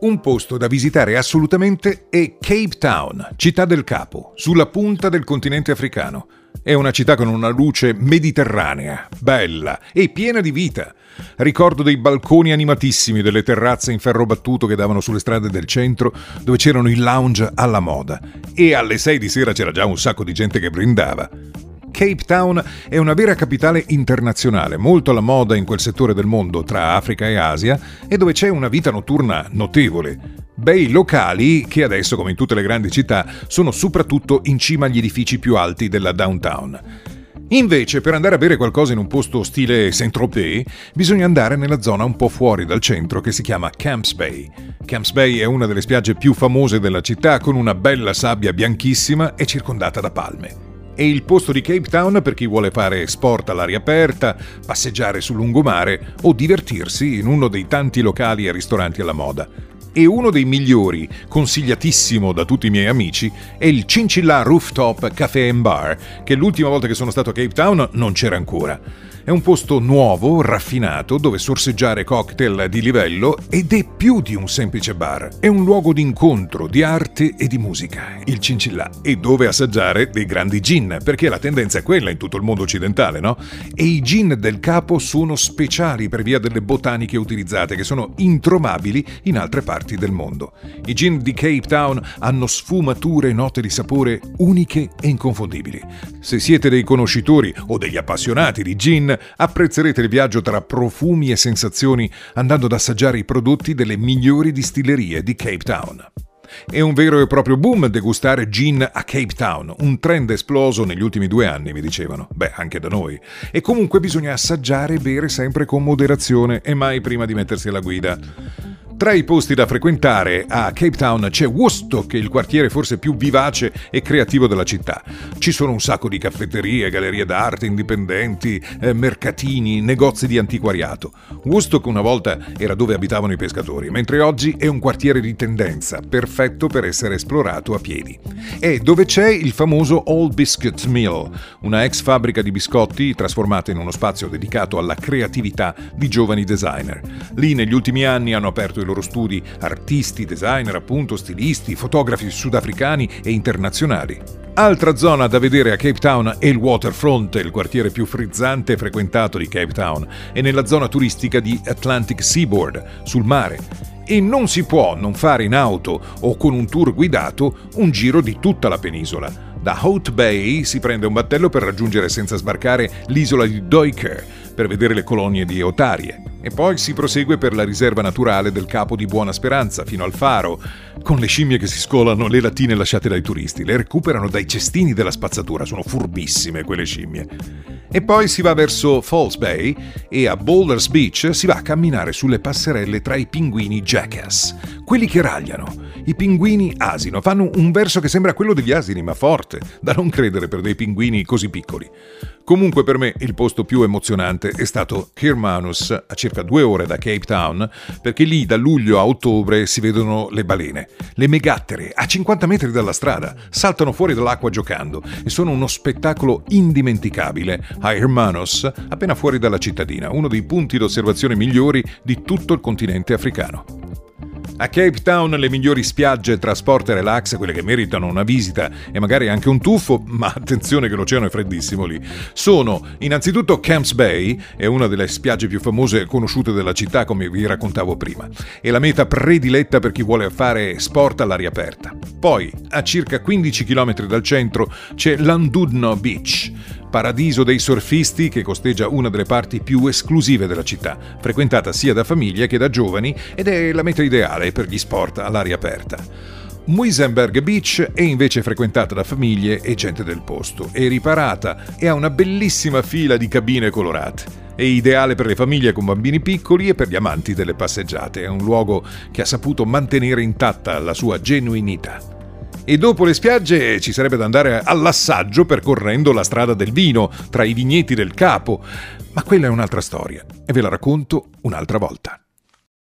Un posto da visitare assolutamente è Cape Town, città del capo, sulla punta del continente africano. È una città con una luce mediterranea, bella e piena di vita. Ricordo dei balconi animatissimi delle terrazze in ferro battuto che davano sulle strade del centro, dove c'erano i lounge alla moda. E alle 6 di sera c'era già un sacco di gente che brindava. Cape Town è una vera capitale internazionale, molto alla moda in quel settore del mondo tra Africa e Asia e dove c'è una vita notturna notevole. Bei locali che adesso, come in tutte le grandi città, sono soprattutto in cima agli edifici più alti della downtown. Invece, per andare a bere qualcosa in un posto stile Saint-Tropez, bisogna andare nella zona un po' fuori dal centro che si chiama Camps Bay. Camps Bay è una delle spiagge più famose della città con una bella sabbia bianchissima e circondata da palme è il posto di Cape Town per chi vuole fare sport all'aria aperta, passeggiare sul lungomare o divertirsi in uno dei tanti locali e ristoranti alla moda. E uno dei migliori, consigliatissimo da tutti i miei amici, è il Cincilla Rooftop Café and Bar, che l'ultima volta che sono stato a Cape Town non c'era ancora. È un posto nuovo, raffinato, dove sorseggiare cocktail di livello ed è più di un semplice bar. È un luogo di incontro, di arte e di musica, il Cincillà, e dove assaggiare dei grandi gin, perché la tendenza è quella in tutto il mondo occidentale, no? E i gin del capo sono speciali per via delle botaniche utilizzate, che sono introvabili in altre parti del mondo. I gin di Cape Town hanno sfumature e note di sapore uniche e inconfondibili. Se siete dei conoscitori o degli appassionati di gin, apprezzerete il viaggio tra profumi e sensazioni andando ad assaggiare i prodotti delle migliori distillerie di Cape Town. È un vero e proprio boom degustare gin a Cape Town, un trend esploso negli ultimi due anni, mi dicevano. Beh, anche da noi. E comunque bisogna assaggiare e bere sempre con moderazione e mai prima di mettersi alla guida. Tra i posti da frequentare a Cape Town c'è Woodstock, il quartiere forse più vivace e creativo della città. Ci sono un sacco di caffetterie, gallerie d'arte indipendenti, eh, mercatini, negozi di antiquariato. Woodstock una volta era dove abitavano i pescatori, mentre oggi è un quartiere di tendenza, perfetto per essere esplorato a piedi. È dove c'è il famoso Old Biscuit Mill, una ex fabbrica di biscotti trasformata in uno spazio dedicato alla creatività di giovani designer. Lì negli ultimi anni hanno aperto il loro studi artisti, designer, appunto, stilisti, fotografi sudafricani e internazionali. Altra zona da vedere a Cape Town è il Waterfront, il quartiere più frizzante e frequentato di Cape Town, e nella zona turistica di Atlantic Seaboard, sul mare. E non si può non fare in auto o con un tour guidato un giro di tutta la penisola. Da Haute Bay si prende un battello per raggiungere senza sbarcare l'isola di Duiker, per vedere le colonie di otarie. E poi si prosegue per la riserva naturale del Capo di Buona Speranza fino al faro, con le scimmie che si scolano le lattine lasciate dai turisti, le recuperano dai cestini della spazzatura, sono furbissime quelle scimmie. E poi si va verso Falls Bay e a Boulders Beach si va a camminare sulle passerelle tra i pinguini jackass, quelli che ragliano. I pinguini asino fanno un verso che sembra quello degli asini, ma forte, da non credere per dei pinguini così piccoli. Comunque per me il posto più emozionante è stato Kirmanus, a circa due ore da Cape Town, perché lì da luglio a ottobre si vedono le balene. Le megattere, a 50 metri dalla strada, saltano fuori dall'acqua giocando e sono uno spettacolo indimenticabile a Hermanos, appena fuori dalla cittadina, uno dei punti d'osservazione migliori di tutto il continente africano. A Cape Town le migliori spiagge, trasporto e relax, quelle che meritano una visita e magari anche un tuffo, ma attenzione che l'oceano è freddissimo lì, sono innanzitutto Camps Bay, è una delle spiagge più famose e conosciute della città come vi raccontavo prima, è la meta prediletta per chi vuole fare sport all'aria aperta. Poi, a circa 15 km dal centro, c'è Landudno Beach, paradiso dei surfisti che costeggia una delle parti più esclusive della città, frequentata sia da famiglie che da giovani ed è la meta ideale per gli sport all'aria aperta. Muisenberg Beach è invece frequentata da famiglie e gente del posto, è riparata e ha una bellissima fila di cabine colorate. È ideale per le famiglie con bambini piccoli e per gli amanti delle passeggiate, è un luogo che ha saputo mantenere intatta la sua genuinità. E dopo le spiagge ci sarebbe da andare all'assaggio percorrendo la strada del vino, tra i vigneti del capo. Ma quella è un'altra storia e ve la racconto un'altra volta.